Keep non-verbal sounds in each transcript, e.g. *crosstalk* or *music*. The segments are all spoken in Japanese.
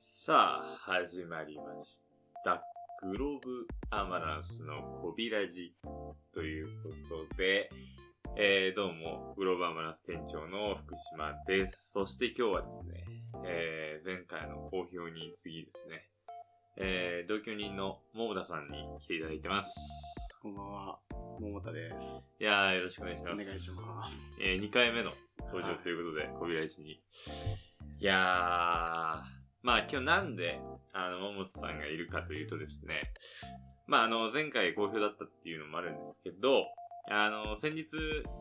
さあ、始まりました。グローブアマランスのコビラジということで、えー、どうも、グローブアマランス店長の福島です。そして今日はですね、えー、前回の好評に次ですね、えー、同居人の桃田さんに来ていただいてます。こんばんは、桃田です。いやー、よろしくお願いします。お願いします。えー、2回目の登場ということで、コビラジに。いやー、まあ今日なんで、あの、桃田さんがいるかというとですね、まああの、前回好評だったっていうのもあるんですけど、あの、先日、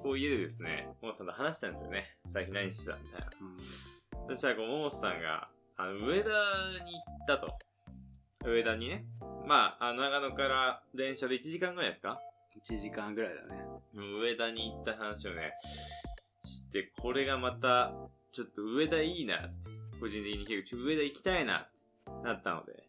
こう家でですね、桃田さんと話したんですよね。最近何してたみたいな。うん、そしたら、こう、桃田さんが、あの、上田に行ったと。上田にね。まあ、あの長野から電車で1時間ぐらいですか？1時間ぐらいだね。上田に行った話をね、して、これがまた、ちょっと上田いいなって、個人的に結構、ちょっと上田行きたいななったので、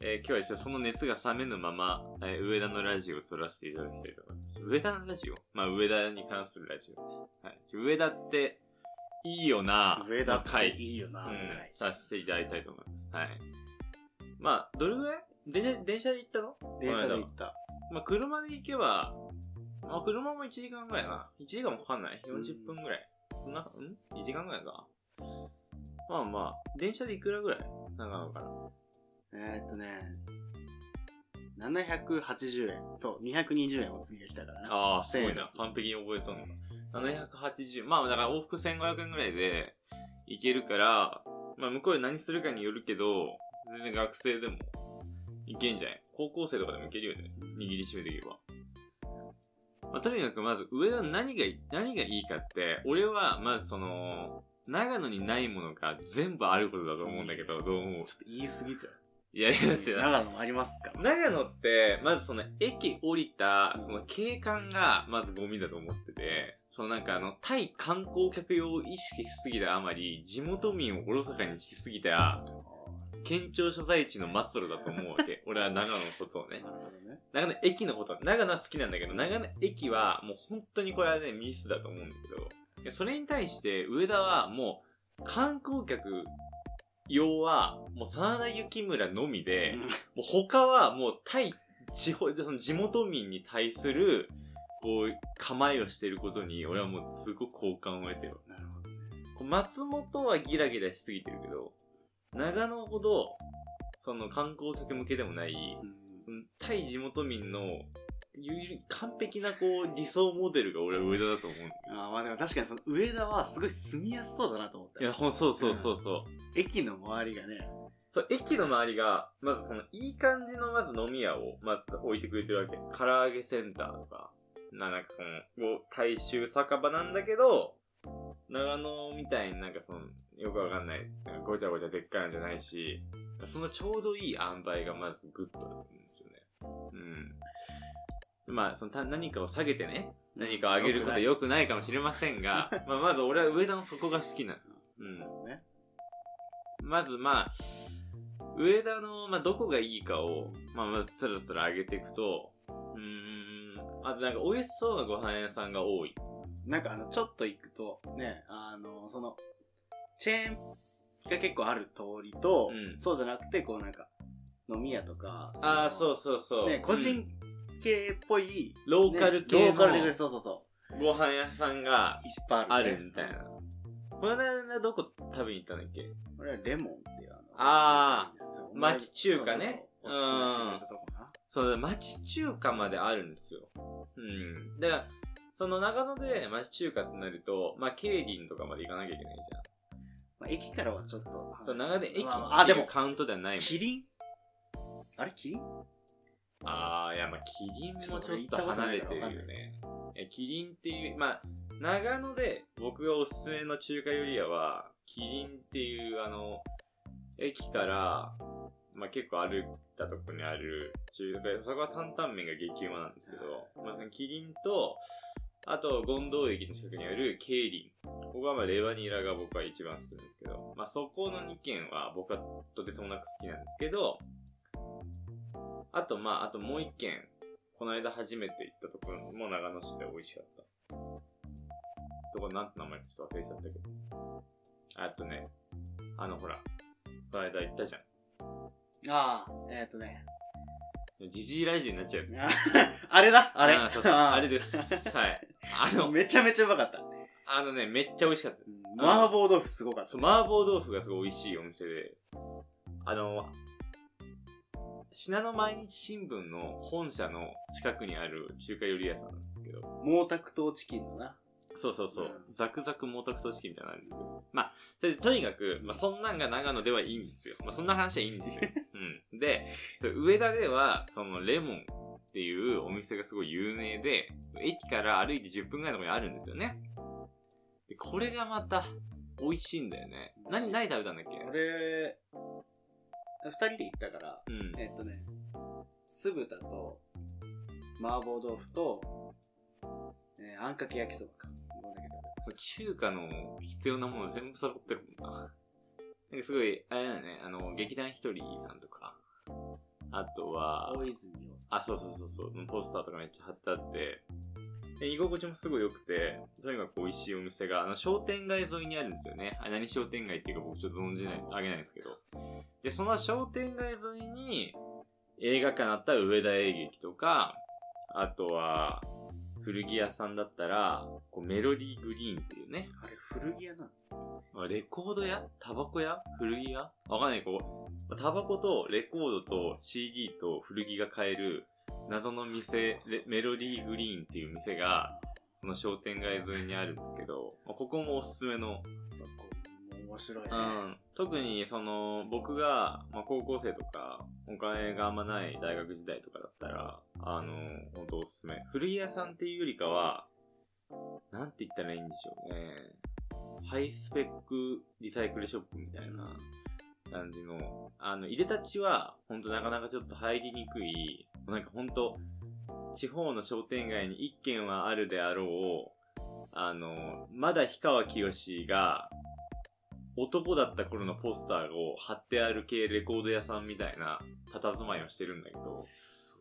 えー今日はその熱が冷めぬまま、えー上田のラジオを撮らせていただきたいと思います。上田のラジオ？まあ、上田に関するラジオね。はい。上田って、いいよな上田っていいよな、うん回させていただきたいと思います。はい。まあ、どれぐらい？電車、電車で行ったの？電車で行った。まあ、車で行けば、まあ、車も1時間ぐらいかな。1時間もかかんない ?40 分ぐらい。そんな、ん ?1 時間ぐらいか。まあまあ、電車でいくらぐらい？長野から。えー、っとね、780円。そう、220円お次が来たからね。ああ、すごい1000円。な完璧に覚えとんのか。780、まあだから往復1500円ぐらいで行けるから、まあ向こうで何するかによるけど、全然学生でも行けんじゃない？高校生とかでも行けるよね。握りしめていけば。まあ、とにかくまず上田の何が何がいいかって、俺はまずその、長野にないものが全部あることだと思うんだけど、どう思う？ちょっと言い過ぎちゃう。いやいや、だってな長野もありますか？長野って、まずその駅降りた、その景観が、まずゴミだと思ってて、そのなんかあの、対観光客用を意識しすぎたあまり、地元民をおろそかにしすぎた、県庁所在地の末路だと思うわけ。*laughs* 俺は長野のことをね。長野駅のこと、長野は好きなんだけど、長野駅はもう本当にこれはね、ミスだと思うんだけど、それに対して上田はもう、観光客用は、もう真田幸村のみで、もう他はもう対地方、その地元民に対する、こう、構えをしていることに、俺はもうすごく好感を得てる。なるほどね。松本はギラギラしすぎてるけど、長野ほど、その観光客向けでもない、うんその対地元民の、ゆ完璧なこう理想モデルが俺は上田だと思うんだけあーまあでも確かにその上田はすごい住みやすそうだなと思ったど。いや、ほん、そうそうそうそう。駅の周りがね、そう、駅の周りが、まずその、いい感じのまず飲み屋を、まず置いてくれてるわけ。唐揚げセンターとか、ななんかその、大衆酒場なんだけど、長野みたいになんかその、よくわかんない、ごちゃごちゃでっかいのじゃないし、そのちょうどいい塩梅がまずグッとあるんですよね。うん。まあ、そのた何かを下げてね、何かを上げることは良くないかもしれませんが、*laughs* まあ、まず俺は上田の底が好きなの。うん。ね。まずまあ、上田の、まあ、どこがいいかを、まあ、まずつらつら上げていくと、うーん、あとなんか美味しそうなご飯屋さんが多い。なんかあの、ちょっと行くと、ね、あの、その、チェーンが結構ある通りと、うんそうじゃなくて、こうなんか、飲み屋とか、ああ、そうそうそう。ね、個人系っぽい、ローカルね系のローカル系、そうそうそご飯屋さんがう。いっぱいあある、みたいな。この間どこ食べに行ったんだっけ？これはレモンっていうあの、あーそう町中華ねそうそうそうおすすめしてくれたとこな。そうだ、町中華まであるんですよ。うん。だから、その長野で町中華ってなると、まあ、ケイリンとかまで行かなきゃいけないじゃん。まあ、駅からはちょっと。そう、長野で駅まあ、あでも、カウントではないもん。キリン？あれキリン？ああ、いや、まあ、キリンもちょっと離れてるよね。え、キリンっていう、まあ、長野で僕がおすすめの中華料理屋は、キリンっていう、あの、駅から、まあ結構歩いたとこにある中華屋、そこは担々麺が激うまなんですけど、まあ、そのキリンと、あと、権堂駅の近くにあるケイリン。ここはまあレバニラが僕は一番好きなんですけど、まあそこの2軒は僕はとてつもなく好きなんですけど、あと、まあ、あともう一軒、この間初めて行ったところも長野市で美味しかった。とこなんて名前かちょっと忘れちゃったけど。あとね、あのほら、この間行ったじゃん。ああ、えっ、とね。ジジイライジになっちゃう。*laughs* あれだあれあそうそうあれです。はい。*laughs* あの、めちゃめちゃうまかった。あのね、めっちゃ美味しかった。うん麻婆豆腐すごかった。そう、麻婆豆腐がすごい美味しいお店で、あの、信濃毎日新聞の本社の近くにある中華料理屋さんなんですけど、毛沢東チキンのな。そうそうそう、うんザクザク毛沢東チキンみたいなんですよ。まあ、でとにかく、まあ、そんなんが長野ではいいんですよ。まあ、そんな話はいいんですよ。*laughs* うん。で、上田では、そのレモンっていうお店がすごい有名で、駅から歩いて10分ぐらいのところにあるんですよね。でこれがまた、美味しいんだよね。何、何食べたんだっけ？俺、二人で行ったから、うん。えっ、とね、酢豚と、麻婆豆腐と、えーあんかけ焼きそばか。こんだけ食べました中華の必要なもの全部揃ってるもんな。なんかすごい、あれだよね、あの、劇団ひとりさんとか、あとは、大泉洋さあ、そうそうそうそう、ポスターとかめっちゃ貼ってあって、で居心地もすごい良くて、とにかく美味しいお店が、あの、商店街沿いにあるんですよね。あ何商店街っていうか僕ちょっと存じない、あげないんですけど。で、その商店街沿いに、映画館あったら上田映劇とか、あとは、古着屋さんだったら、こうメロディーグリーンっていうね、ん。あれ、古着屋なの？あレコード屋？タバコ屋？古着屋？わかんない、こう、タバコとレコードと CD と古着が買える謎の店、レメロディーグリーンっていう店が、その商店街沿いにあるんですけど、まあここもおすすめの、そこ、面白いね。うん、特にその、僕が、まあ、高校生とか、お金があんまない大学時代とかだったら、あの、本当おすすめ。古着屋さんっていうよりかは、なんて言ったらいいんでしょうね。ハイスペックリサイクルショップみたいな感じの、あの、入れたちは、本当なかなかちょっと入りにくい、なんか本当地方の商店街に一軒はあるであろう、あの、まだ氷川きよしが、男だった頃のポスターを貼ってある系レコード屋さんみたいな佇まいをしてるんだけど、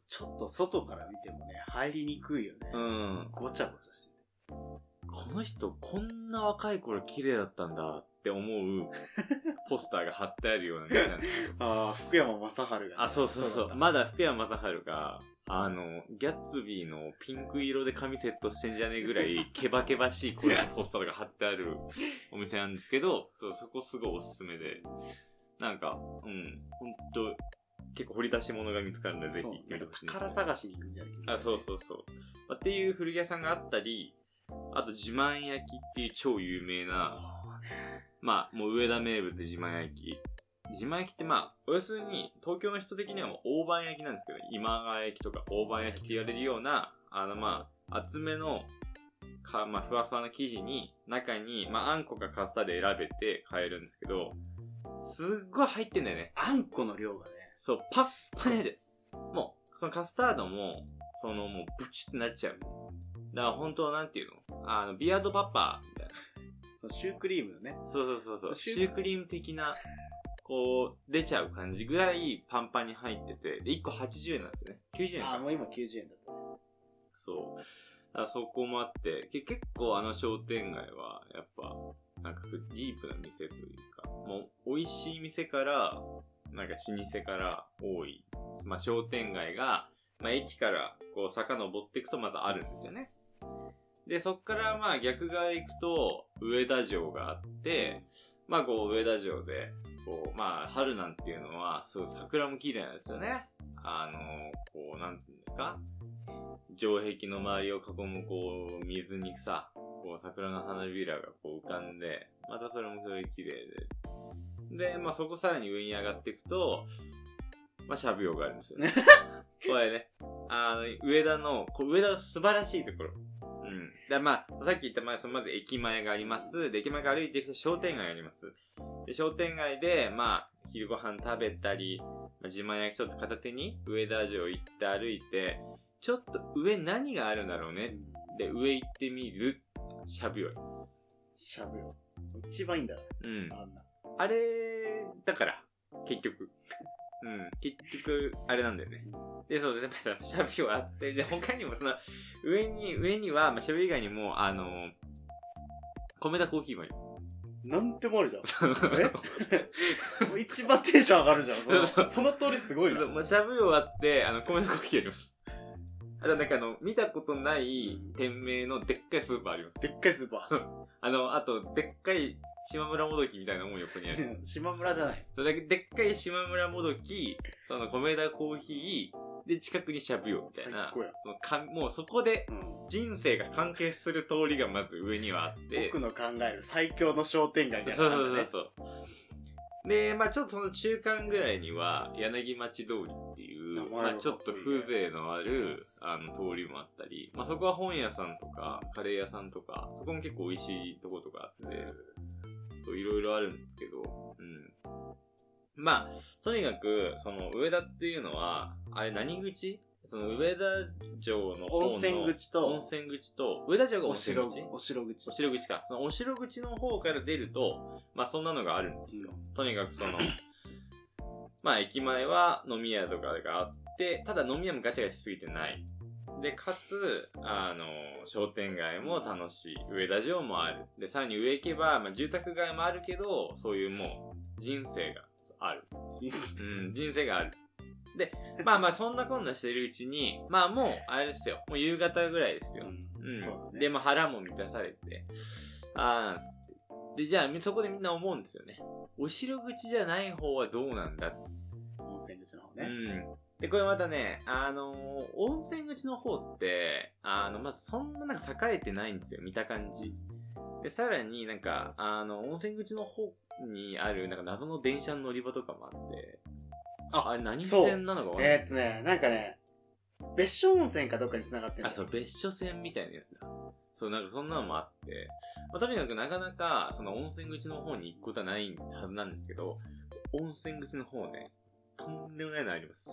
ちょっと外から見てもね、入りにくいよね。うん。ごちゃごちゃしてて。この人こんな若い頃綺麗だったんだって思う *laughs* ポスターが貼ってあるような店なんですよ。*laughs* ああ、福山雅治がね、あ、そうそうそう。だまだ福山雅治が、あの、ギャッツビーのピンク色で髪セットしてんじゃねえぐらい、*laughs* ケバケバしい声のポスターが貼ってあるお店なんですけど、そう、そこすごいおすすめで、なんか、うん、ほんと、結構掘り出し物が見つかるんで、ぜひ見てほしいんです宝探しに行くみたいなね、あ、そうそうそう。まあっていう古着屋さんがあったり、あと自慢焼きっていう超有名な、まあ、もう上田名物自慢焼き。自慢焼きってまあ、要するに、東京の人的にはもう大判焼きなんですけど、今川焼きとか大判焼きって言われるような、あのまあ、厚めの、か、まあ、ふわふわな生地に、中に、まあ、あんこかカスタード選べて買えるんですけど、すっごい入ってんだよね。あんこの量がね、そう、パッパネで。もう、そのカスタードも、そのもう、ブチってなっちゃう。だから本当なんていうの？あの、ビアードパッパ。シュークリームのね、そうそうそうそう。シシュークリーム的な、こう、出ちゃう感じぐらいパンパンに入ってて、で、1個80円なんですよね。90円か。もう今90円だったね。そう。だからそこもあって、け結構あの商店街は、やっぱ、なんかディープな店というか、もう、美味しい店から、なんか老舗から多い、まあ商店街が、まあ駅からこう遡っていくとまずあるんですよね。で、そっからまあ逆側行くと、上田城があって、まあこう上田城で、こう、まあ春なんていうのは、すごい桜も綺麗なんですよね。あの、こう、なんていうんですか？城壁の周りを囲むこう、水にさ、こう桜の花びらがこう浮かんで、またそれもそれで綺麗で。で、まあそこさらに上に上がっていくと、まあしゃぶ用があるんですよね。*laughs* これね、あの、上田の、こう上田の素晴らしいところ。うん。で、まあ、さっき言った前、そのまず駅前があります。で、駅前から歩いていくと商店街があります。で、商店街で、まあ、昼ご飯食べたり、まあ、自慢焼きちょっと片手に上田城行って歩いて、ちょっと上何があるんだろうね？で、上行ってみる、しゃぶ用です。しゃぶよ。一番いいんだよ、うん。あんな。あれ、だから、結局。うん。結局、あれなんだよね。で、そうで、やっぱさ、しゃぶ用あって、で、他にもその、上に、上には、まあ、しゃぶ以外にも、あの、米田コーヒーもあります。なんてもあるじゃん。え？*laughs* 一番テンション上がるじゃん。そのその通りすごいな。もうしゃぶ終わって、あの、米のコーヒーやります。あとなんかあの、見たことない店名のでっかいスーパーあります。でっかいスーパ *laughs* あの、あと、でっかい島村もどきみたいなもん横にある。ー。*laughs* 島村じゃない。それだけでっかい島村もどき、その米田コーヒー、で、近くにしゃぶよみたいな最高や。そのかもうそこでうん。人生が関係する通りがまず上にはあって。僕の考える最強の商店街みたいそうなのがあるんだね。そうそうそう。で、まあちょっとその中間ぐらいには、柳町通りっていう、まあちょっと風情のある、あの、通りもあったり、まあそこは本屋さんとか、カレー屋さんとか、そこも結構美味しいとことかあって、いろいろあるんですけど、うん。まあ、とにかく、その上田っていうのは、あれ何口その上田城の温泉口と温泉口と、上田城が温お泉城口、お城口お。城口か。そのお城口の方から出ると、まあそんなのがあるんですよ。とにかくその、*clears throat* まあ駅前は飲み屋とかがあって、ただ飲み屋もガチャガチャしすぎてない。で、かつ、あの、商店街も楽しい。上田城もある。で、さらに上行けば、まあ住宅街もあるけど、そういうもう、人生がある。うん、人生がある。で、まあまあそんなこんなしてるうちに、まあもう、あれですよ。もう夕方ぐらいですよ。うん。そうだねで、まあ腹も満たされて、ああ、で、じゃあ、そこでみんな思うんですよね。お城口じゃない方はどうなんだ温泉口の方うね。ん。で、これまたね、あのー温泉口の方って、あの、まずそんななんか栄えてないんですよ、見た感じ。で、さらになんか、あの、温泉口の方にある、なんか謎の電車の乗り場とかもあって、ああれ何線なのかわかんないえーっとね、なんかね、別所温泉かどっかに繋がってるあ、そう、別所線みたいなやつだ。そう、なんかそんなのもあって、まあ、とにかくなかなか、その温泉口の方に行くことはないはずなんですけど、温泉口の方ね、とんでもないのあります。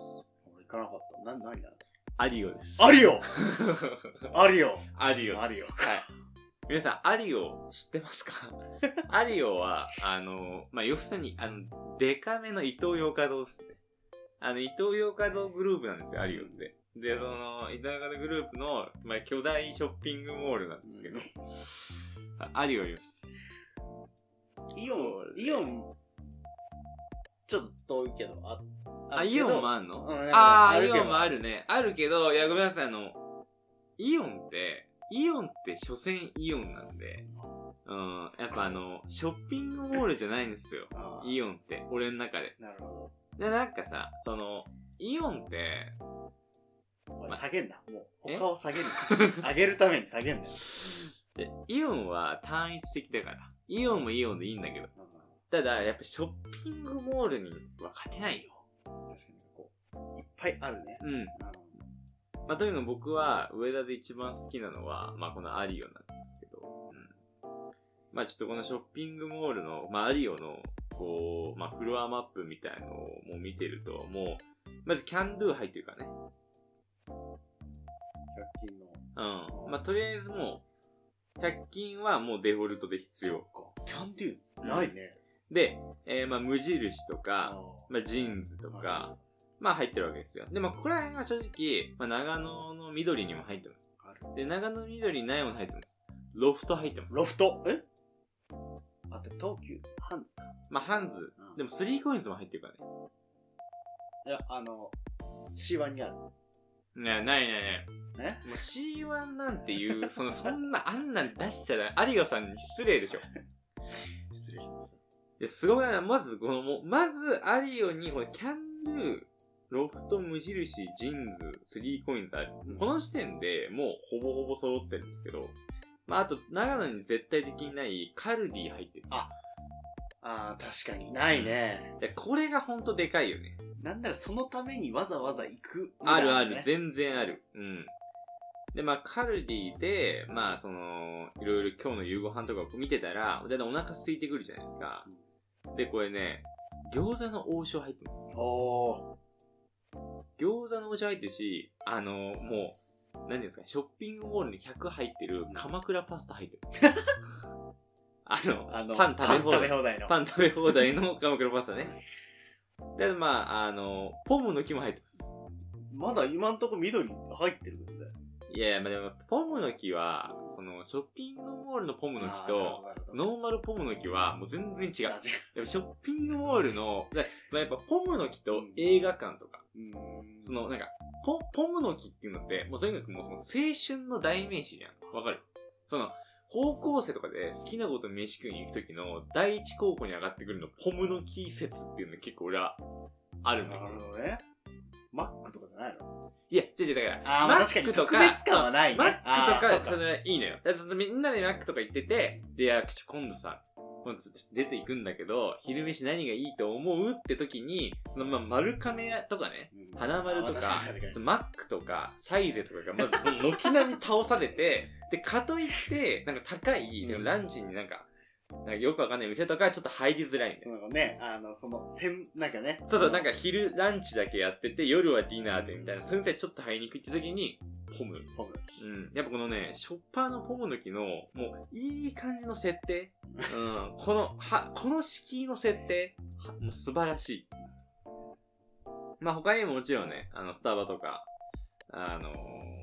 俺行かなかった。な、何だアリオです。あるよあるよアリオ。アリオはい。皆さん、アリオ知ってますか？*laughs* アリオは、あの、まあ、要するに、あの、デカめの伊東洋華堂ですね。あの、伊東洋華堂グループなんですよ、アリオって。で、その、伊東洋華堂グループの、まあ、巨大ショッピングモールなんですけど、あアリオです。イオン、イオン、ちょっと遠いけど、あ、あ、イオンもあんの、うんああ、イオンもあるね。あるけど、いや、ごめんなさい、あの、イオンって、イオンって所詮イオンなんで、うん、やっぱあの、ショッピングモールじゃないんですよ。イオンって、俺の中で。なるほで、なんかさ、その、イオンって、ど。おいま下げんな。もう、え？他を下げんな。*laughs* 上げるために下げんなよ。でイオンは単一的だから。イオンもイオンでいいんだけど。ただ、やっぱショッピングモールには勝てないよ。確かにこう、いっぱいあるね。うん。まあ、とにかく僕は上田で一番好きなのは、まあ、このアリオなんですけど、うん。まあ、ちょっとこのショッピングモールの、まあ、アリオの、こう、まあ、フロアマップみたいのをもう見てると、もう、まずキャンドゥ入ってるからね。100均の。うん。まあ、とりあえずもう、100均はもうデフォルトで必要。か。キャンドゥないね。で、えーまあ、無印とあか、まあ、ジーンズとかは、まあ、入ってるわけですよ。で、まあ、ここら辺は正直、まあ、長野の緑にも入ってます。ある。で、長野の緑にないもの入ってます。ロフト入ってます。ロフト？え？あと東急？ハンズか。まあ、ハンズ。うんでも、スリーコインズも入ってるからね。いや、あの、C1 にある。ねないないない。ねもう C1 なんていう、*laughs* その、そんな、あんなん出しちゃダメ。アリオさんに失礼でしょ。*laughs* 失礼しましいや、すごいな。まず、この、もう、まず、アリオに、これ、キャンドゥ、ロフト、無印、ジーンズ、スリーコインズある。この時点でもう、ほぼほぼ揃ってるんですけど、まあ、あと、長野に絶対的にない、カルディ入ってる。あああ、確かに。ないね。でこれがほんとでかいよね。なんならそのためにわざわざ行く、あるある、ね。全然ある。うん。で、まあ、カルディで、まあ、その、いろいろ今日の夕ご飯とかを見てたら、だいたいお腹空いてくるじゃないですか。で、これね、餃子の王将入ってます。お餃子の王将入ってるし、あの、もう、何ですか、ショッピングモールに100入ってる鎌倉パスタ入ってます。*laughs* あの、ーあの、パン食べ放題。の。パン食べ放題の *laughs* 鎌倉パスタね。で、まあ、あの、ポムの木も入ってます。まだ今んとこ緑入ってる。いやいや、まあでも、ポムの木は、その、ショッピングモールのポムの木と、ノーマルポムの木はもう全然違う。やっぱショッピングモールの、だまあやっぱポムの木と映画館とか、そのなんか、ポ、ポムの木っていうのって、もうとにかくもうその青春の代名詞じゃん。わかる？その、高校生とかで好きなこと飯食いに行くときの第一候補に上がってくるのポムの木説っていうの結構俺はあるんだなるほどね。マックとかじゃないの？いや、違う違う、だから、あーまあ確かに特別感はないねマックとか、あーそうかそれいいのよ。だからそのみんなでマックとか行ってて、で、いや、ちょ今度さ、出ていくんだけど、昼飯何がいいと思うって時に、そのまあ、丸亀屋とかね、うん。花丸とかマックとか、サイゼとかが、まずその軒並み倒されて、で、かといって、なんか高い、ランチになんか、なんかよくわかんない店とかちょっと入りづらいんだよ。そのね、あの、その、せん、なんかね。そうそう、なんか昼ランチだけやってて、夜はディナーでみたいな、そういう店ちょっと入りにくいって時に、ポム。ポムのう木ん。やっぱこのね、ショッパーのポムの木の、もう、いい感じの設定。うん。*laughs* この、は、この敷居の設定、はもう素晴らしい。まあ他にももちろんね、あの、スタバとか、あのー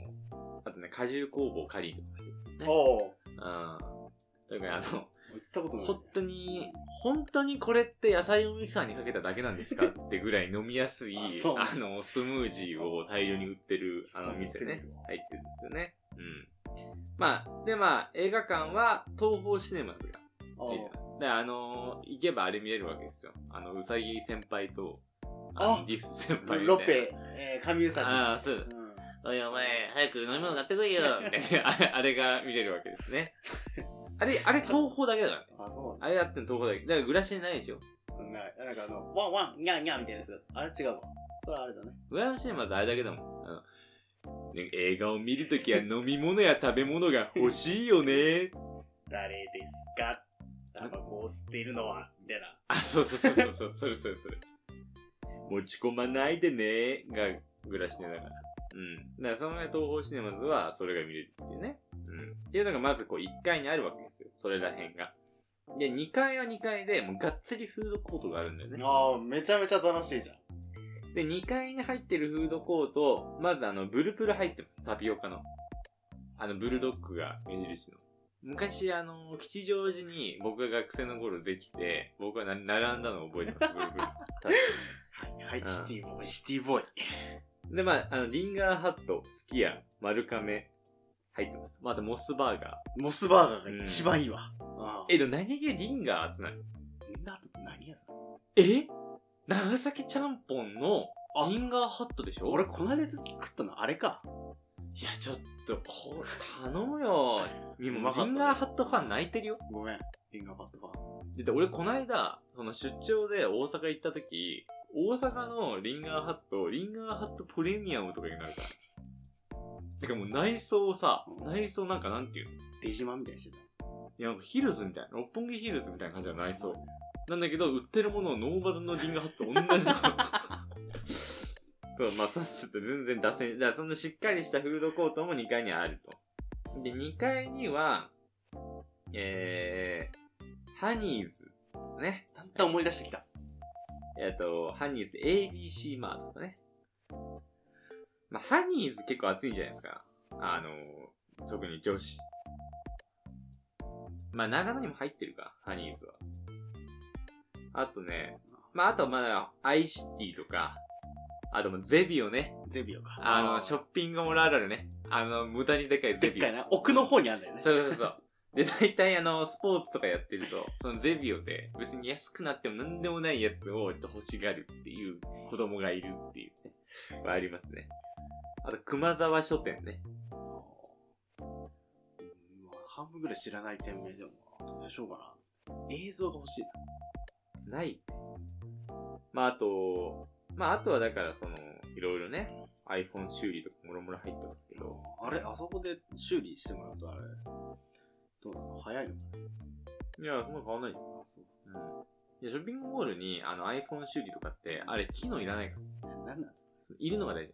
あとね、果汁工房カリーとか、おお。うん。だからあの、行ったことないね。本当に、本当にこれって野菜をミキサーにかけただけなんですかってぐらい飲みやすい、*laughs* ああの、スムージーを大量に売ってる、あの、店ね入ってるんですよね。うん。まあ、でまあ、映画館は東宝シネマズが。で、あのー行けばあれ見れるわけですよ。あの、うさぎ先輩と、あのディス先輩みたいなロペ、えー、神うさぎ。ああ、そう。うんおいお前、早く飲み物買ってこいよみたいな、あ *laughs* れあれが見れるわけですね。あれ、あれ東宝だけだからね。あ、そうあれやってんの東宝だけ。だからグラシにないでしょ。なんだ。なんかあの、ワンワン、ニャンニャンみたいなやつ。あれ違うわ。それあれだね。グラシネマズあれだけだもん。あのね映画を見るときは飲み物や食べ物が欲しいよね。誰ですか？タバコを吸っているのは、みたいな。あ、そうそうそうそうそう、それそれそれ。持ち込まないでね、がグラシネだから。うん。だからそのね、東宝シネマズはそれが見れるっていうね。うん。っていうのがまずこう1階にあるわけよ。それらへんが。で、2階は2階で、もうがっつりフードコートがあるんだよね。ああ、めちゃめちゃ楽しいじゃん。で、2階に入ってるフードコート、まずあの、ブルプル入ってます。タピオカの。あの、ブルドッグが目印の。昔、あの、吉祥寺に僕が学生の頃できて、僕はな並んだのを覚えてます、*laughs* ブルプル。はい、はい、うんシティボーイ、シティボーイ。で、まあ、あの、リンガーハット、スキヤ、丸亀、入ってます。まあ、あと、モスバーガー。モスバーガーが一番いいわ。あえ、でも何気リンガー集なる？みんなあと何屋さん？え？長崎ちゃんぽんのあリンガーハットでしょ？俺、この間食ったのあれか。いや、ちょっと、こう、頼むよ。*laughs* リンガーハットファン泣いてるよ。ごめん。リンガーファットファン。で、で俺、この間、その出張で大阪行った時、大阪のリンガーハット、リンガーハットプレミアムとかになるから。てかもう内装さ、内装なんかなんていうの？出島みたいにしてた。いや、なんかヒルズみたいな、六本木ヒルズみたいな感じの内装。なんだけど、売ってるものをノーバルのリンガーハット同じだ *laughs* そう、まあ、そのちょっと全然脱線。だからそのしっかりしたフードコートも2階にあると。で、2階には、えー、ハニーズ。ね。だんだん思い出してきた。えっ、と、ハニーズ ABC マートとかね。まあ、ハニーズ結構熱いんじゃないですか。あの、特に女子。まあ、長野にも入ってるか、ハニーズは。あとね、まあ、あとまだ、アイシティとか、あともゼビオね。ゼビオか。あの、ショッピングモールあるね。あの、無駄にでかいゼビオ。でっかいな。奥の方にあるんだよね。そうそうそう。で、大体あの、スポーツとかやってると、そのゼビオで、別に安くなっても何でもないやつを欲しがるっていう子供がいるっていうね、はありますね。あと、熊沢書店ね。うんまあ半分ぐらい知らない店名でも、どうしようかな。映像が欲しいな。ない。まあ、あと、まあ、あとはだから、その、いろいろね、iPhone 修理とかもろもろ入ってますけど、あれ、あそこで修理してもらうとあれ、どうなの？早いのかいや、そんな変わんないよ。そう。うん。いや、ショッピングモールに、あの、iPhone 修理とかって、あれ、機能いらないから。ななんなん？いるのが大事。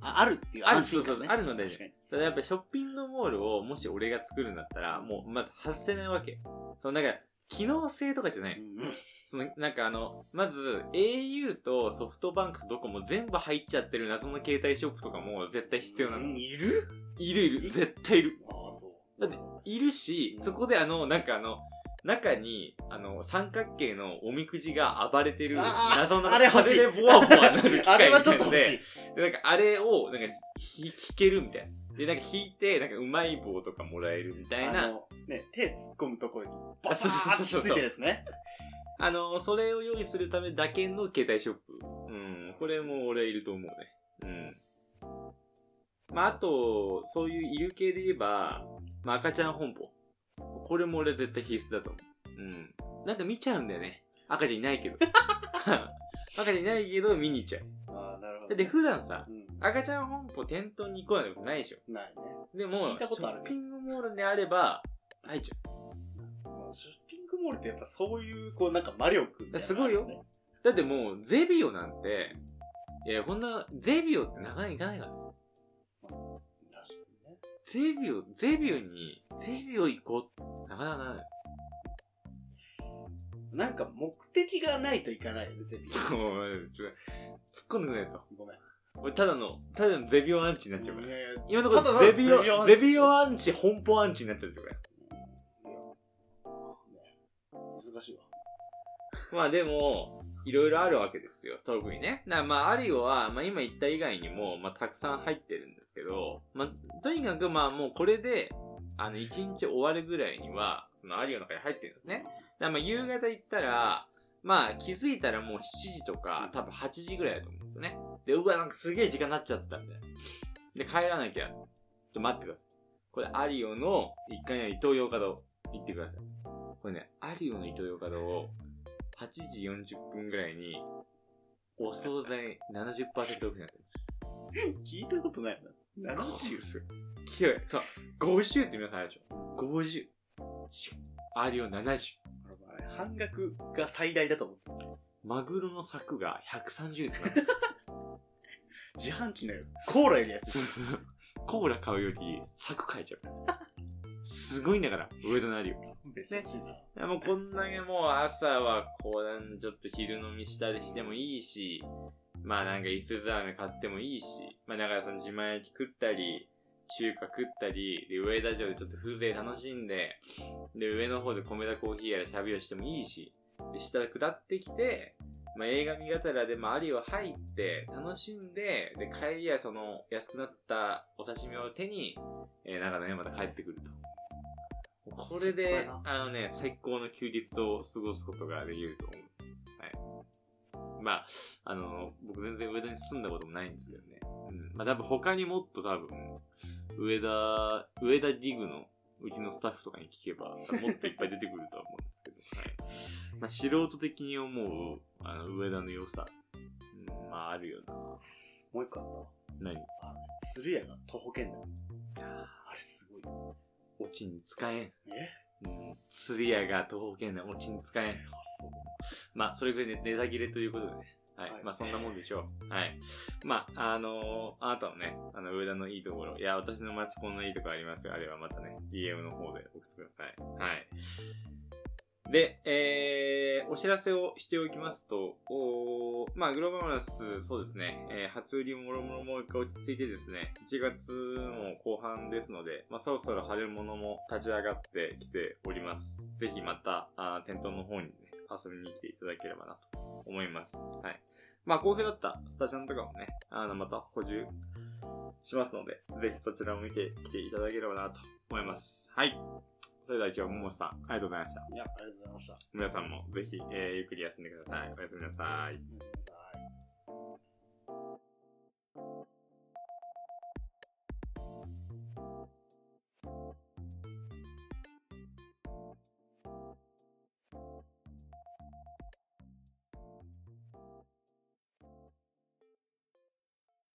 あ、あるっていうある安心感ね。そうそうあるの大事。ただやっぱショッピングモールをもし俺が作るんだったら、もうまず外せないわけ。そのなんか、機能性とかじゃない。うんその、なんかあの、まず、au とソフトバンクとドコモ全部入っちゃってる謎の携帯ショップとかも絶対必要なの。うんいる？いるいる、絶対いる。ああ、そう。だって、いるし、そこであの、なんかあの、中に、あの、三角形のおみくじが暴れてる謎のあれ風でボワボワなる機械なのちょっと欲しいで。、で、なんかあれを、なんか、ひ弾けるみたいな。で、なんか弾いて、なんかうまい棒とかもらえるみたいな。あの、ね、手突っ込むところに、バサあそうそうーそうそうってついてるやつね。あの、それを用意するためだけの携帯ショップ。うん。これも俺いると思うね。うん。まあ、あと、そういういる系で言えば、まあ、赤ちゃん本舗。これも俺絶対必須だと思う。うん。なんか見ちゃうんだよね。赤ちゃんいないけど。*laughs* 赤ちゃんいないけど見に行っちゃう。ああ、なるほど。だって普段さ、うん。赤ちゃん本舗店頭に行こうなんてことないでしょ。ないね。でも、聞いたことあるねショッピングモールであれば、入っちゃまあショッピングモールってやっぱそういう、こうなんか魔力みたいなのあるすごいよね。う。だってもう、ゼビオなんて、いや、こんな、ゼビオってなかなか行かないからね。ゼビオ、ゼビオに、ゼビオ行こうなかなかない。なんか目的がないといかないよね、ゼビもう、*laughs* ちょっと、突っ込んでくれないと。ごめん。俺、ただの、ただのゼビオアンチになっちゃうから。いやいや今のところ、ただのゼビオ、ゼビオアンチゼビオアンチ、本舗アンチになっちゃってるから。難しいわ。まあでも、いろいろあるわけですよ。特にね。なまあ、アリオは、まあ今言った以外にも、まあたくさん入ってるんですけど、まあ、とにかくまあもうこれで、あの、一日終わるぐらいには、そのアリオの中に入ってるんですね。だからまあ夕方行ったら、まあ気づいたらもう7時とか、多分8時ぐらいだと思うんですよね。で、うわ、なんかすげえ時間になっちゃったんで。で、帰らなきゃ。ちょっと待ってください。これ、アリオの1階のイトーヨーカドー行ってください。これね、アリオのイトーヨーカドーを8時40分ぐらいに、お惣菜70%オフになってます。聞いたことないな。70ですよ。広い。そう、50って皆さんあるでしょ。50。しアリオ70。半額が最大だと思ってた。マグロの柵が130円 *laughs* 自販機のコーラより安い。コーラ買うより柵買えちゃう。すごいんだから、上田のアリオ。めっちゃ欲しいな。いやもうこんだけもう朝はこうなんちょっと昼飲みしたりしてもいいし、まあなんかイスザーメ買ってもいいし、まあだからその自慢焼き食ったり、中華食ったり、で上田城でちょっと風情楽しんで、で上の方で米田コーヒーやらしゃべをしてもいいし、で下下ってきて、まあ映画見がたらでもアリを入って楽しんで、で帰りやその安くなったお刺身を手に、えー、長野へまた帰ってくると。これであのね、最高の休日を過ごすことができると思う。はい。まあ、あの、僕全然上田に住んだこともないんですけどね。うん。まあ多分他にもっと多分、上田、上田ディグのうちのスタッフとかに聞けば、もっといっぱい出てくるとは思うんですけど、はい。まあ素人的に思う、あの、上田の良さ、うん、まああるよな。もう一個あったわ。何？あの鶴屋が徒歩圏内。あれすごい。オチに使えん。え？うん。釣り屋が東方圏内オチに使えん。まあ、それぐらいでネタ切れということでね。はい。はいまあ、そんなもんでしょう。はい。まあ、あのーあなたのね、あの、上田のいいところ、いや、私の街こんないいところありますよ。あれはまたね、DM の方で送ってください。はい。で、えー、お知らせをしておきますと、おまあ、グローバルマス、そうですね、えー、初売りもろもろもう一回落ち着いてですね、1月も後半ですので、まあ、そろそろ春物も立ち上がってきております。ぜひまた、あ店頭の方にね、遊びに来ていただければなと思います。はい。まあ、好評だったスタジャンとかもね、あの、また補充しますので、ぜひそちらも見てきていただければなと思います。はい。それでは今日はももさん、ありがとうございました。いや、ありがとうございました。皆さんもぜひ、えーゆっくり休んでください。おやすみなさい。おやすみなさい